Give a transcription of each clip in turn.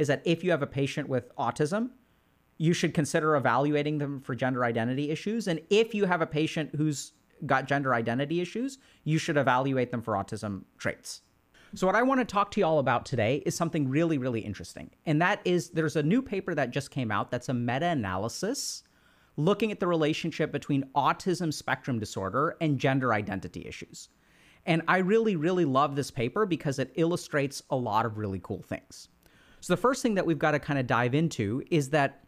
is that if you have a patient with autism, you should consider evaluating them for gender identity issues. And if you have a patient who's got gender identity issues, you should evaluate them for autism traits. So, what I want to talk to you all about today is something really, really interesting. And that is there's a new paper that just came out that's a meta analysis looking at the relationship between autism spectrum disorder and gender identity issues. And I really, really love this paper because it illustrates a lot of really cool things. So, the first thing that we've got to kind of dive into is that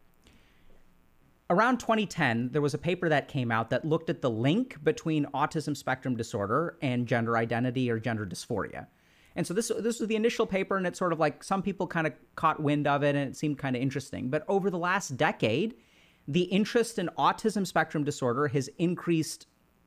around 2010, there was a paper that came out that looked at the link between autism spectrum disorder and gender identity or gender dysphoria. And so this this was the initial paper, and it's sort of like some people kind of caught wind of it, and it seemed kind of interesting. But over the last decade, the interest in autism spectrum disorder has increased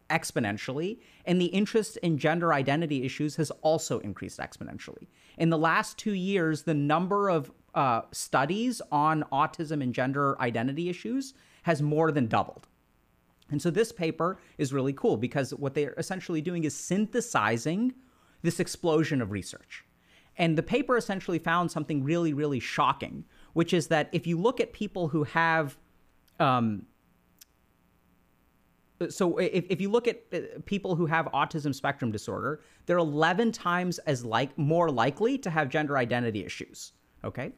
exponentially, and the interest in gender identity issues has also increased exponentially. In the last two years, the number of uh, studies on autism and gender identity issues has more than doubled. And so this paper is really cool because what they're essentially doing is synthesizing this explosion of research. And the paper essentially found something really, really shocking, which is that if you look at people who have um, so if, if you look at uh, people who have autism spectrum disorder they're 11 times as like more likely to have gender identity issues okay?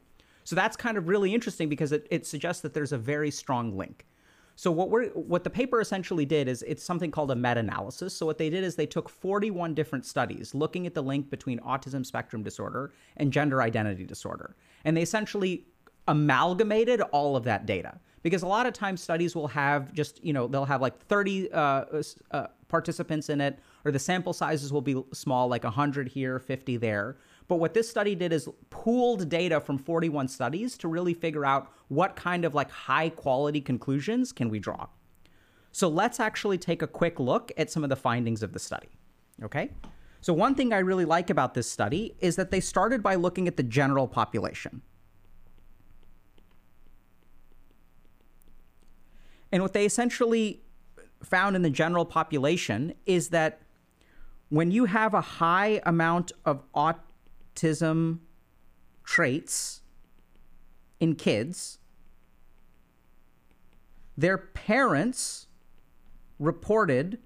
So that's kind of really interesting because it, it suggests that there's a very strong link. So what we're what the paper essentially did is it's something called a meta-analysis. So what they did is they took 41 different studies looking at the link between autism spectrum disorder and gender identity disorder. And they essentially amalgamated all of that data. Because a lot of times studies will have just you know they'll have like 30 uh, uh, participants in it or the sample sizes will be small like 100 here 50 there. But what this study did is pooled data from 41 studies to really figure out what kind of like high quality conclusions can we draw. So let's actually take a quick look at some of the findings of the study okay? So one thing i really like about this study is that they started by looking at the general population And what they essentially found in the general population is that when you have a high amount of autism traits in kids, their parents reported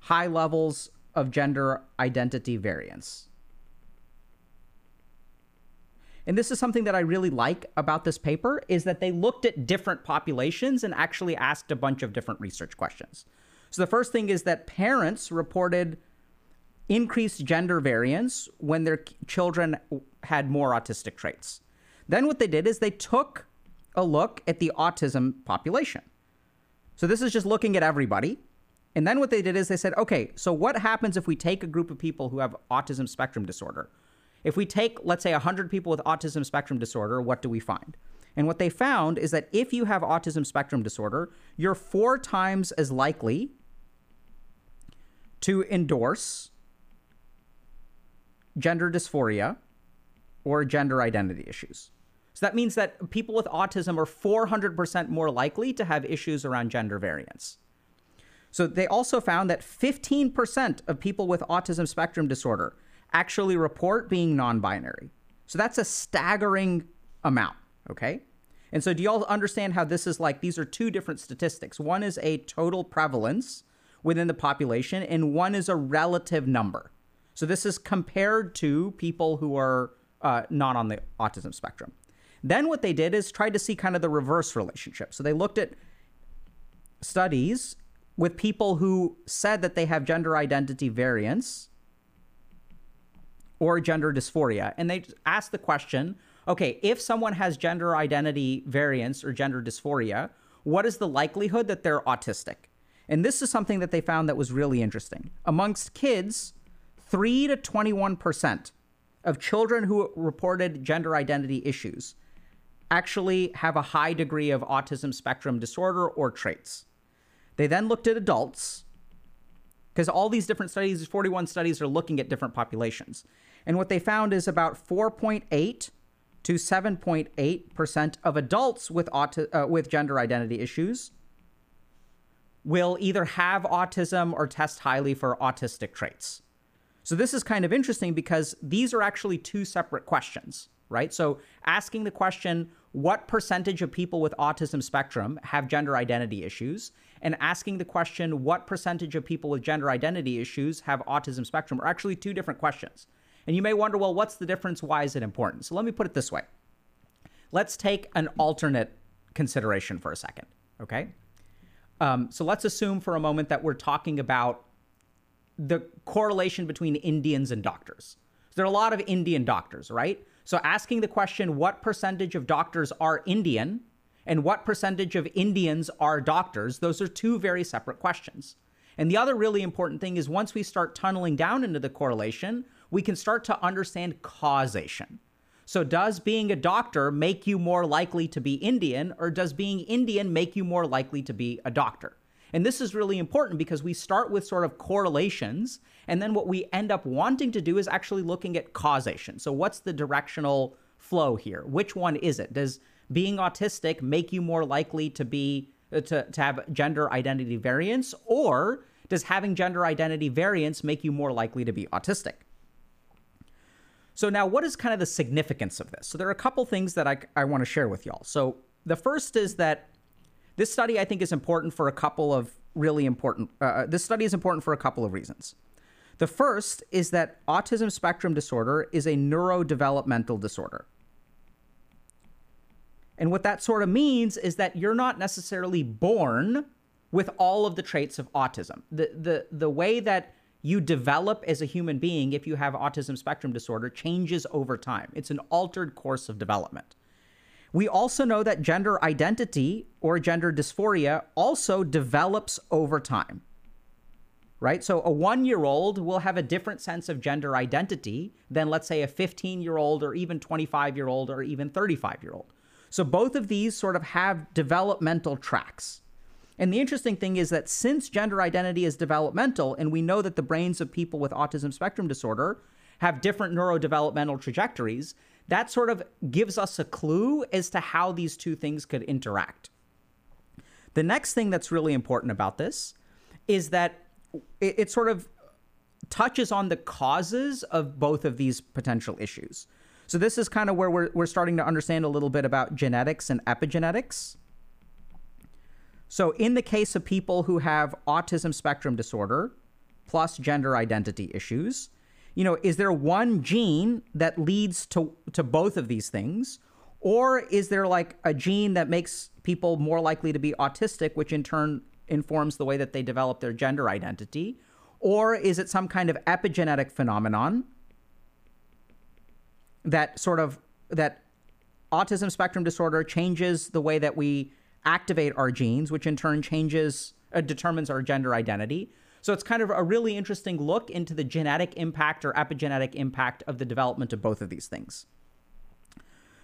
high levels of gender identity variance. And this is something that I really like about this paper is that they looked at different populations and actually asked a bunch of different research questions. So the first thing is that parents reported increased gender variance when their children had more autistic traits. Then what they did is they took a look at the autism population. So this is just looking at everybody. And then what they did is they said, okay, so what happens if we take a group of people who have autism spectrum disorder? If we take, let's say, 100 people with autism spectrum disorder, what do we find? And what they found is that if you have autism spectrum disorder, you're four times as likely to endorse gender dysphoria or gender identity issues. So that means that people with autism are 400% more likely to have issues around gender variance. So they also found that 15% of people with autism spectrum disorder actually report being non binary. So that's a staggering amount, okay? And so, do y'all understand how this is like these are two different statistics? One is a total prevalence within the population, and one is a relative number. So, this is compared to people who are uh, not on the autism spectrum. Then, what they did is tried to see kind of the reverse relationship. So, they looked at studies with people who said that they have gender identity variance or gender dysphoria. And they ask the question okay, if someone has gender identity variance or gender dysphoria, what is the likelihood that they're autistic? And this is something that they found that was really interesting. Amongst kids, 3 to 21% of children who reported gender identity issues actually have a high degree of autism spectrum disorder or traits. They then looked at adults because all these different studies, 41 studies, are looking at different populations. And what they found is about 4.8 to 7.8% of adults with, auti- uh, with gender identity issues will either have autism or test highly for autistic traits. So this is kind of interesting because these are actually two separate questions. right? So asking the question, what percentage of people with autism spectrum have gender identity issues? And asking the question, what percentage of people with gender identity issues have autism spectrum are actually two different questions. And you may wonder, well, what's the difference? Why is it important? So let me put it this way. Let's take an alternate consideration for a second, okay? Um, so let's assume for a moment that we're talking about the correlation between Indians and doctors. There are a lot of Indian doctors, right? So asking the question, what percentage of doctors are Indian and what percentage of Indians are doctors, those are two very separate questions. And the other really important thing is once we start tunneling down into the correlation, we can start to understand causation. So, does being a doctor make you more likely to be Indian, or does being Indian make you more likely to be a doctor? And this is really important because we start with sort of correlations, and then what we end up wanting to do is actually looking at causation. So, what's the directional flow here? Which one is it? Does being autistic make you more likely to be uh, to, to have gender identity variance, or does having gender identity variance make you more likely to be autistic? So now what is kind of the significance of this? So there are a couple things that I, I want to share with y'all. So the first is that this study I think is important for a couple of really important, uh, uh, this study is important for a couple of reasons. The first is that autism spectrum disorder is a neurodevelopmental disorder. And what that sort of means is that you're not necessarily born with all of the traits of autism. The, the, the way that you develop as a human being if you have autism spectrum disorder changes over time. It's an altered course of development. We also know that gender identity or gender dysphoria also develops over time. Right? So a one year old will have a different sense of gender identity than, let's say, a 15 year old or even 25 year old or even 35 year old. So both of these sort of have developmental tracks. And the interesting thing is that since gender identity is developmental, and we know that the brains of people with autism spectrum disorder have different neurodevelopmental trajectories, that sort of gives us a clue as to how these two things could interact. The next thing that's really important about this is that it, it sort of touches on the causes of both of these potential issues. So, this is kind of where we're, we're starting to understand a little bit about genetics and epigenetics. So, in the case of people who have autism spectrum disorder plus gender identity issues, you know, is there one gene that leads to, to both of these things? Or is there like a gene that makes people more likely to be autistic, which in turn informs the way that they develop their gender identity? Or is it some kind of epigenetic phenomenon that sort of that autism spectrum disorder changes the way that we activate our genes, which in turn changes, uh, determines our gender identity. So it's kind of a really interesting look into the genetic impact or epigenetic impact of the development of both of these things.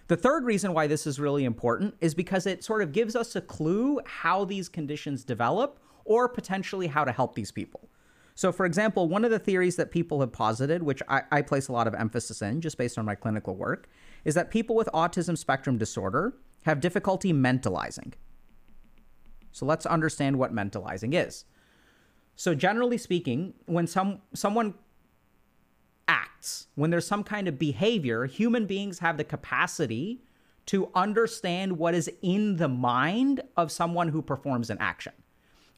The third reason why this is really important is because it sort of gives us a clue how these conditions develop or potentially how to help these people. So, for example, one of the theories that people have posited, which I, I, place a lot of emphasis in just based on my clinical work, is that people with autism spectrum disorder have difficulty mentalizing. So let's understand what mentalizing is. So generally speaking, when some someone acts, when there's some kind of behavior, human beings have the capacity to understand what is in the mind of someone who performs an action.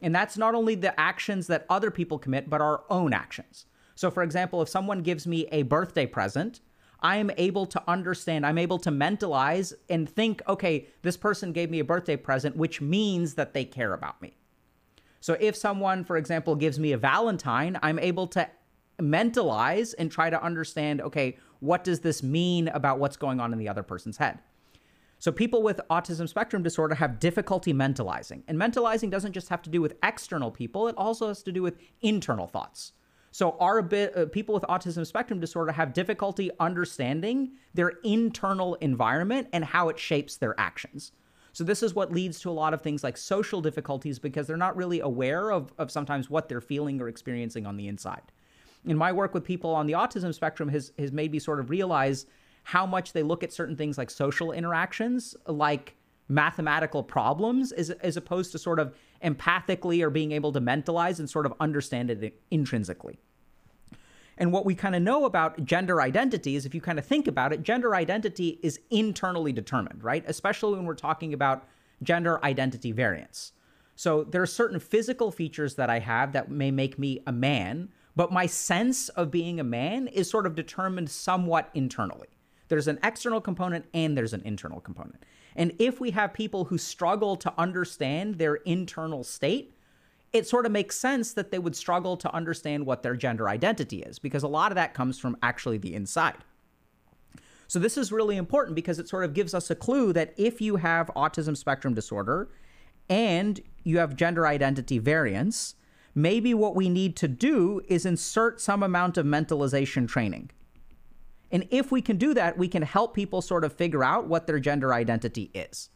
And that's not only the actions that other people commit, but our own actions. So, for example, if someone gives me a birthday present, I am able to understand, I'm able to mentalize and think, okay, this person gave me a birthday present, which means that they care about me. So if someone, for example, gives me a Valentine, I'm able to mentalize and try to understand, okay, what does this mean about what's going on in the other person's head? So people with autism spectrum disorder have difficulty mentalizing. And mentalizing doesn't just have to do with external people, it also has to do with internal thoughts. So, our uh, people with autism spectrum disorder have difficulty understanding their internal environment and how it shapes their actions. So, this is what leads to a lot of things like social difficulties because they're not really aware of, of sometimes what they're feeling or experiencing on the inside. And my work with people on the autism spectrum has, has made me sort of realize how much they look at certain things like social interactions, like mathematical problems, as, as opposed to sort of empathically or being able to mentalize and sort of understand it intrinsically. And what we kind of know about gender identity is if you kind of think about it, gender identity is internally determined, right? Especially when we're talking about gender identity variance. So there are certain physical features that I have that may make me a man, but my sense of being a man is sort of determined somewhat internally. There's an external component and there's an internal component. And if we have people who struggle to understand their internal state, it sort of makes sense that they would struggle to understand what their gender identity is, because a lot of that comes from actually the inside. So, this is really important because it sort of gives us a clue that if you have autism spectrum disorder and you have gender identity variance, maybe what we need to do is insert some amount of mentalization training. And if we can do that, we can help people sort of figure out what their gender identity is.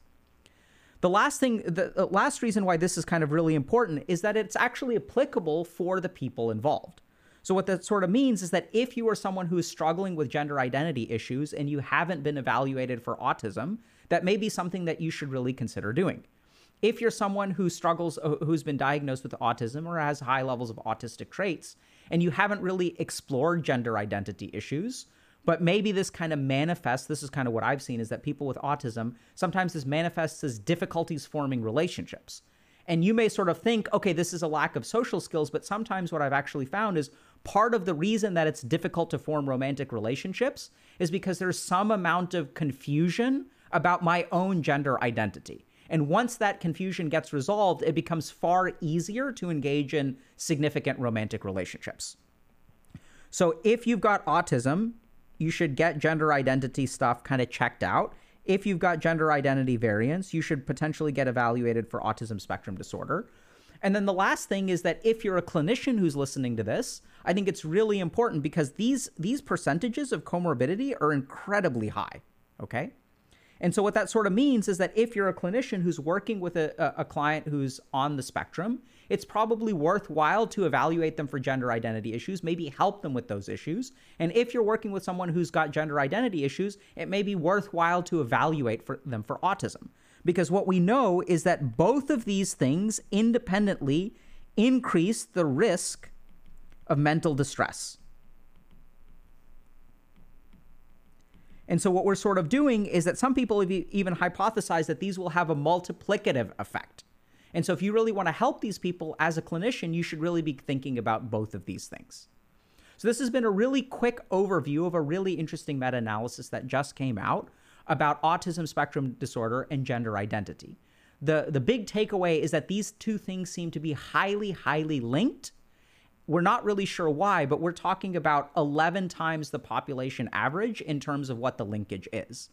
The last thing, the last reason why this is kind of really important is that it's actually applicable for the people involved. So, what that sort of means is that if you are someone who is struggling with gender identity issues and you haven't been evaluated for autism, that may be something that you should really consider doing. If you're someone who struggles, uh, who's been diagnosed with autism or has high levels of autistic traits, and you haven't really explored gender identity issues, but maybe this kind of manifests, this is kind of what I've seen, is that people with autism, sometimes this manifests as difficulties forming relationships. And you may sort of think, okay, this is a lack of social skills, but sometimes what I've actually found is part of the reason that it's difficult to form romantic relationships is because there's some amount of confusion about my own gender identity. And once that confusion gets resolved, it becomes far easier to engage in significant romantic relationships. So if you've got autism, you should get gender identity stuff kind of checked out. If you've got gender identity variance, you should potentially get evaluated for autism spectrum disorder. And then the last thing is that if you're a clinician who's listening to this, I think it's really important because these these percentages of comorbidity are incredibly high, okay? And so what that sort of means is that if you're a clinician who's working with a, a client who's on the spectrum, it's probably worthwhile to evaluate them for gender identity issues, maybe help them with those issues. And if you're working with someone who's got gender identity issues, it may be worthwhile to evaluate for them for autism. Because what we know is that both of these things independently increase the risk of mental distress. And so, what we're sort of doing is that some people have even hypothesized that these will have a multiplicative effect. And so, if you really want to help these people as a clinician, you should really be thinking about both of these things. So, this has been a really quick overview of a really interesting meta analysis that just came out about autism spectrum disorder and gender identity. The, the big takeaway is that these two things seem to be highly, highly linked we're not really sure why, but we're talking about 11 times the population average in terms of what the linkage is.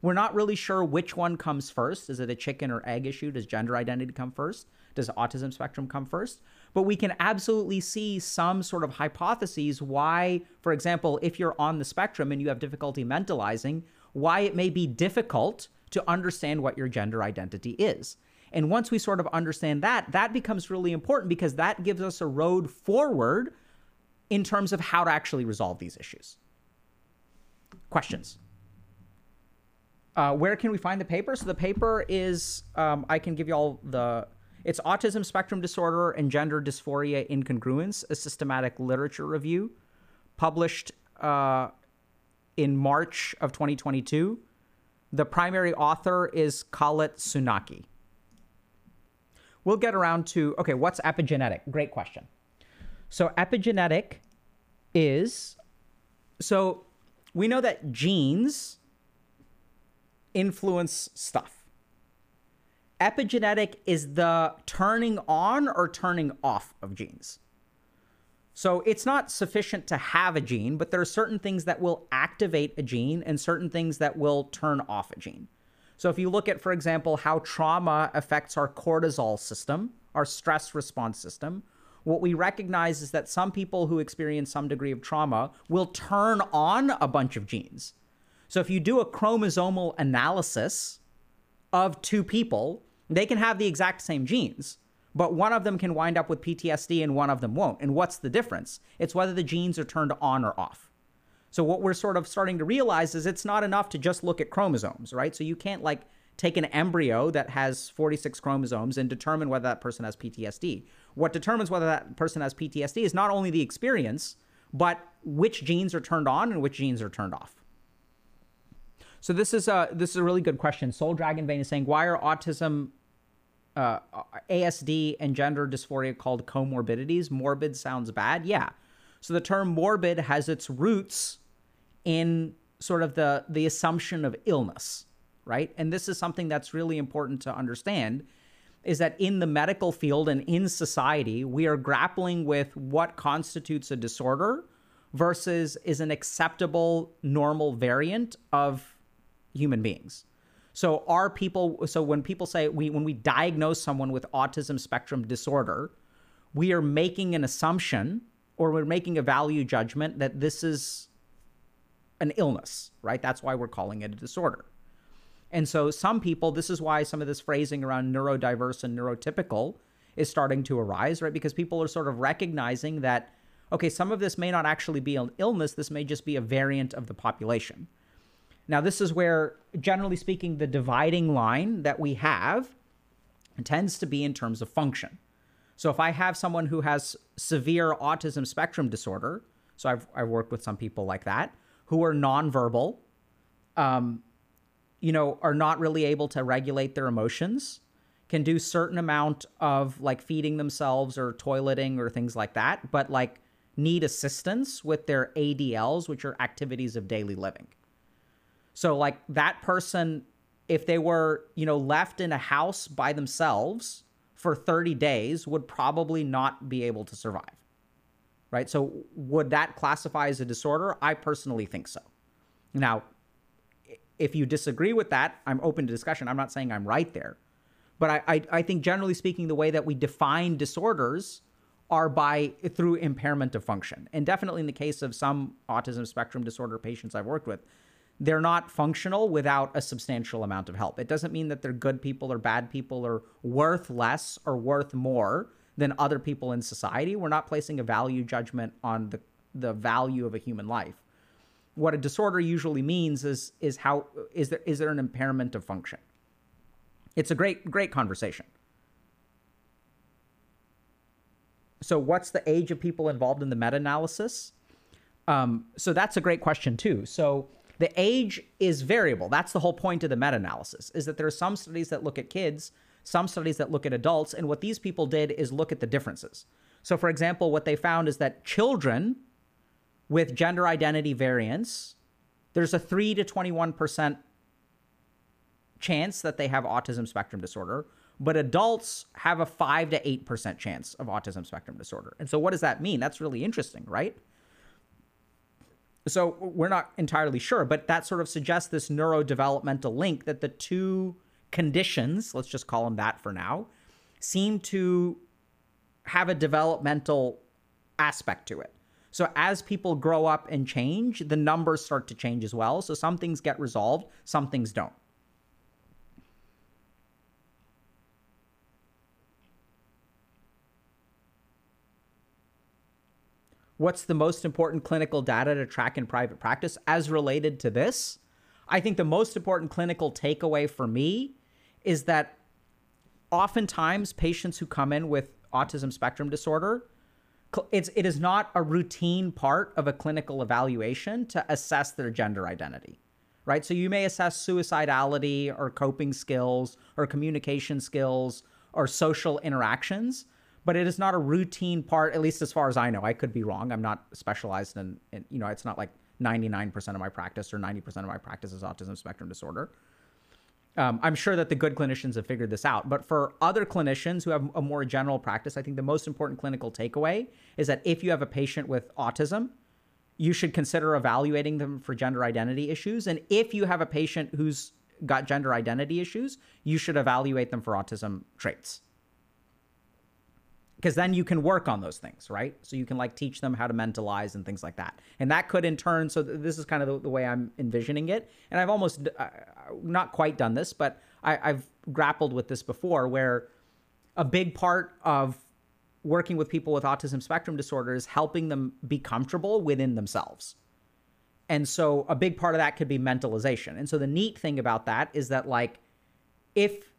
We're not really sure which one comes first. Is it a chicken or egg issue? Does gender identity come first? Does autism spectrum come first? But we can absolutely see some sort of hypotheses why, for example, if you're on the spectrum and you have difficulty mentalizing, why it may be difficult to understand what your gender identity is. And once we sort of understand that, that becomes really important because that gives us a road forward in terms of how to actually resolve these issues. Questions? Uh, where can we find the paper? So the paper is, um, I can give you all the, it's Autism Spectrum Disorder and Gender Dysphoria Incongruence, a systematic literature review, published uh, in March of 2022. The primary author is Kallitsounaki we'll get around to okay, what's epigenetic? Great question. So, epigenetic is so we know that genes influence stuff. Epigenetic is the turning on or turning off of genes. So it's not sufficient to have a gene, but there are certain things that will activate a gene and certain things that will turn off a gene. So if you look at, for example, how trauma affects our cortisol system, our stress response system, what we recognize is that some people who experience some degree of trauma will turn on a bunch of genes. So if you do a chromosomal analysis of two people, they can have the exact same genes, but one of them can wind up with PTSD and one of them won't. And what's the difference? It's whether the genes are turned on or off. So what we're sort of starting to realize is it's not enough to just look at chromosomes, right? So you can't like take an embryo that has 46 chromosomes and determine whether that person has PTSD. What determines whether that person has PTSD is not only the experience, but which genes are turned on and which genes are turned off. So this is a this is a really good question. Soul Dragon Vein is saying why are autism, uh, ASD, and gender dysphoria called comorbidities? Morbid sounds bad. Yeah. So the term morbid has its roots in sort of the the assumption of illness, right? And this is something that's really important to understand is that in the medical field and in society, we are grappling with what constitutes a disorder versus is an acceptable normal variant of human beings. So are people so when people say we when we diagnose someone with autism spectrum disorder, we are making an assumption or we're making a value judgment that this is an illness, right? That's why we're calling it a disorder. And so some people, this is why some of this phrasing around neurodiverse and neurotypical is starting to arise, right? Because people are sort of recognizing that, okay, some of this may not actually be an illness, this may just be a variant of the population. Now, this is where, generally speaking, the dividing line that we have tends to be in terms of function. So if I have someone who has severe autism spectrum disorder, so I've, I've worked with some people like that, who are nonverbal, um, you know, are not really able to regulate their emotions, can do certain amount of like feeding themselves or toileting or things like that, but like need assistance with their ADLs, which are activities of daily living. So like that person if they were, you know, left in a house by themselves for 30 days would probably not be able to survive. Right? So would that classify as a disorder? I personally think so. Now, if you disagree with that, I'm open to discussion. I'm not saying I'm right there. But I, I, I think generally speaking, the way that we define disorders are by through impairment of function. And definitely in the case of some autism spectrum disorder patients I've worked with, they're not functional without a substantial amount of help. It doesn't mean that they're good people or bad people or worth less or worth more than other people in society. We're not placing a value judgment on the, the value of a human life. What a disorder usually means is is how is there is there an impairment of function? It's a great great conversation. So what's the age of people involved in the meta-analysis? Um, so that's a great question too. So the age is variable that's the whole point of the meta-analysis is that there are some studies that look at kids some studies that look at adults and what these people did is look at the differences so for example what they found is that children with gender identity variants, there's a 3 to 21% chance that they have autism spectrum disorder, but adults have a 5 to 8% chance of autism spectrum disorder. And so what does that mean? That's really interesting, right? So we're not entirely sure, but that sort of suggests this neurodevelopmental link that the two conditions, let's just call them that for now, seem to have a developmental aspect to it. So as people grow up and change, the numbers start to change as well. So some things get resolved, some things don't. What's the most important clinical data to track in private practice as related to this? I think the most important clinical takeaway for me is that oftentimes patients who come in with autism spectrum disorder it's it is not a routine part of a clinical evaluation to assess their gender identity right so you may assess suicidality or coping skills or communication skills or social interactions but it is not a routine part at least as far as i know i could be wrong i'm not specialized in, in you know it's not like 99% of my practice or 90% of my practice is autism spectrum disorder um, I'm sure that the good clinicians have figured this out. But for other clinicians who have a more general practice, I think the most important clinical takeaway is that if you have a patient with autism, you should consider evaluating them for gender identity issues. And if you have a patient who's got gender identity issues, you should evaluate them for autism traits because then you can work on those things, right? So you can like teach them how to mentalize and things like that. And that could in turn, so th- this is kind of the, the, way I'm envisioning it. And I've almost uh, not quite done this, but I, I've grappled with this before where a big part of working with people with autism spectrum disorder is helping them be comfortable within themselves. And so a big part of that could be mentalization. And so the neat thing about that is that like if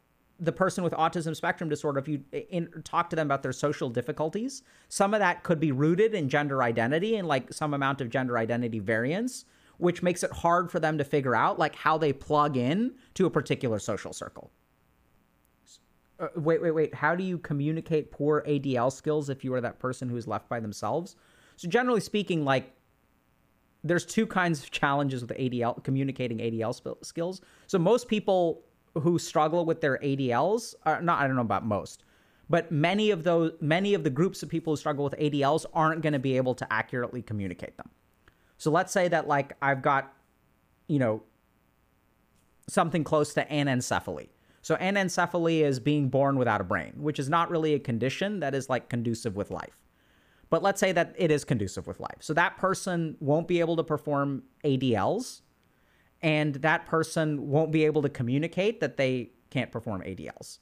the person with autism spectrum disorder, if you in, talk to them about their social difficulties, some of that could be rooted in gender identity and like some amount of gender identity variance, which makes it hard for them to figure out like how they plug in to a particular social circle. Uh, wait, wait, wait. How do you communicate poor ADL skills if you are that person who is left by themselves? So generally speaking, like there's two kinds of challenges with ADL communicating ADL sp- skills. So most people who struggle with their ADLs are not I don't know about most, but many of those many of the groups of people who struggle with ADLs aren't going to be able to accurately communicate them. So let's say that like I've got you know something close to anencephaly. So anencephaly is being born without a brain, which is not really a condition that is like conducive with life. But let's say that it is conducive with life. So that person won't be able to perform ADLs and that person won't be able to communicate that they can't perform ADLs.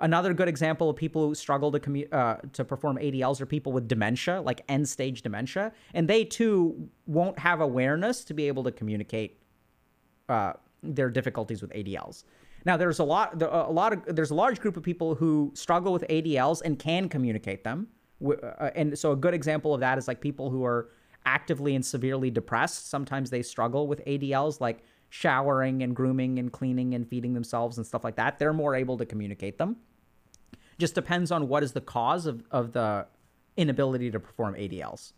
Another good example of people who struggle to commu- uh, to perform ADLs are people with dementia, like end stage dementia, and they too won't have awareness to be able to communicate uh, their difficulties with ADLs. Now, there's a lot, a lot of, there's a large group of people who struggle with ADLs and can communicate them. Uh, and so a good example of that is like people who are actively and severely depressed. Sometimes they struggle with ADLs like showering and grooming and cleaning and feeding themselves and stuff like that. They're more able to communicate them. Just depends on what is the cause of, of the inability to perform ADLs.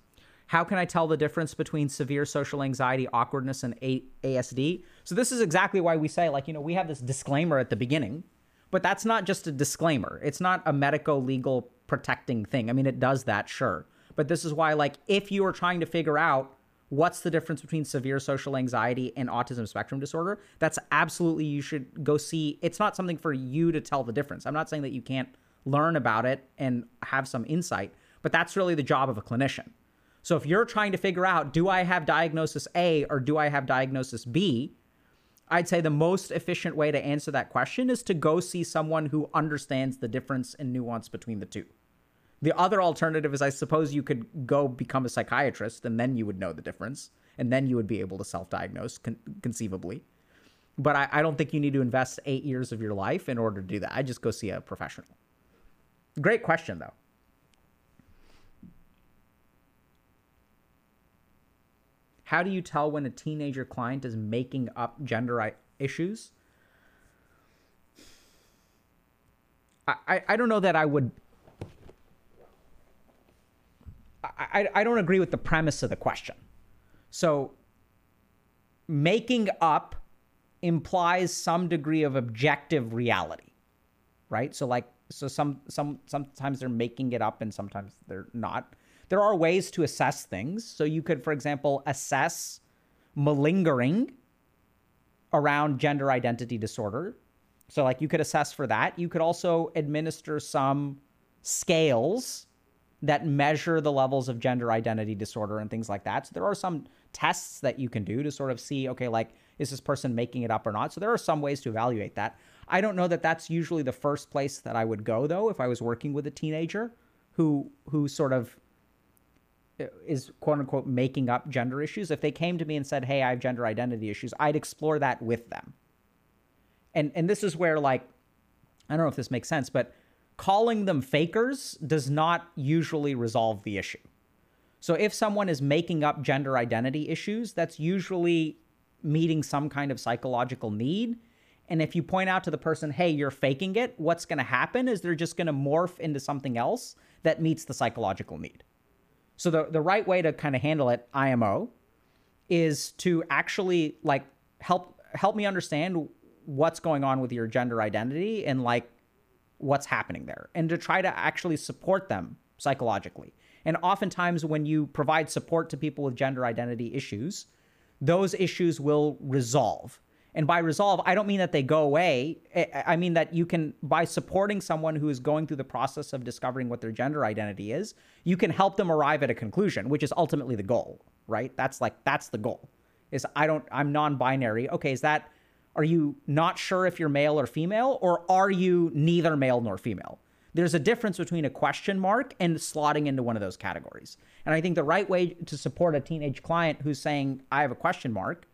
How can I tell the difference between severe social anxiety, awkwardness, and A- ASD? So, this is exactly why we say, like, you know, we have this disclaimer at the beginning, but that's not just a disclaimer. It's not a medico legal protecting thing. I mean, it does that, sure. But this is why, like, if you are trying to figure out what's the difference between severe social anxiety and autism spectrum disorder, that's absolutely you should go see. It's not something for you to tell the difference. I'm not saying that you can't learn about it and have some insight, but that's really the job of a clinician. So if you're trying to figure out, do I have diagnosis A or do I have diagnosis B? I'd say the most efficient way to answer that question is to go see someone who understands the difference and nuance between the two. The other alternative is, I suppose, you could go become a psychiatrist and then you would know the difference and then you would be able to self diagnose con- conceivably. But I, I don't think you need to invest eight years of your life in order to do that. I just go see a professional. Great question, though. How do you tell when a teenager client is making up gender issues? I, I, I don't know that I would. I, I don't agree with the premise of the question. So, making up implies some degree of objective reality, right? So, like, so some some sometimes they're making it up and sometimes they're not there are ways to assess things. So you could, for example, assess malingering around gender identity disorder. So, like, you could assess for that. You could also administer some scales that measure the levels of gender identity disorder and things like that. So, there are some tests that you can do to sort of see, okay, like, is this person making it up or not? So, there are some ways to evaluate that. I don't know that that's usually the first place that I would go, though, if I was working with a teenager who who sort of uh, is quote unquote making up gender issues, if they came to me and said, "Hey, I have gender identity issues," I'd explore that with them. And and this is where like I don't know if this makes sense, but calling them fakers does not usually resolve the issue. So if someone is making up gender identity issues, that's usually meeting some kind of psychological need. And if you point out to the person, hey, you're faking it, what's going to happen is they're just going to morph into something else that meets the psychological need. So the the right way to kind of handle it, IMO, is to actually like help help me understand what's going on with your gender identity and like what's happening there and to try to actually support them psychologically. And oftentimes when you provide support to people with gender identity issues, those issues will resolve. And by resolve, I don't mean that they go away. I mean that you can, by supporting someone who is going through the process of discovering what their gender identity is, you can help them arrive at a conclusion, which is ultimately the goal, right? That's like, that's the goal. Is I don't, I'm non binary. Okay, is that, are you not sure if you're male or female, or are you neither male nor female? There's a difference between a question mark and slotting into one of those categories. And I think the right way to support a teenage client who's saying, I have a question mark,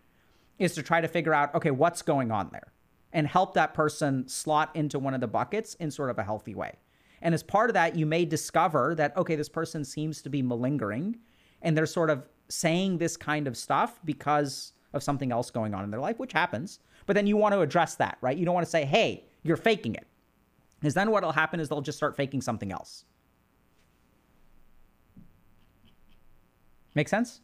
is to try to figure out okay what's going on there and help that person slot into one of the buckets in sort of a healthy way. And as part of that, you may discover that, okay, this person seems to be malingering and they're sort of saying this kind of stuff because of something else going on in their life, which happens. But then you want to address that, right? You don't want to say, hey, you're faking it. Because then what'll happen is they'll just start faking something else. Make sense?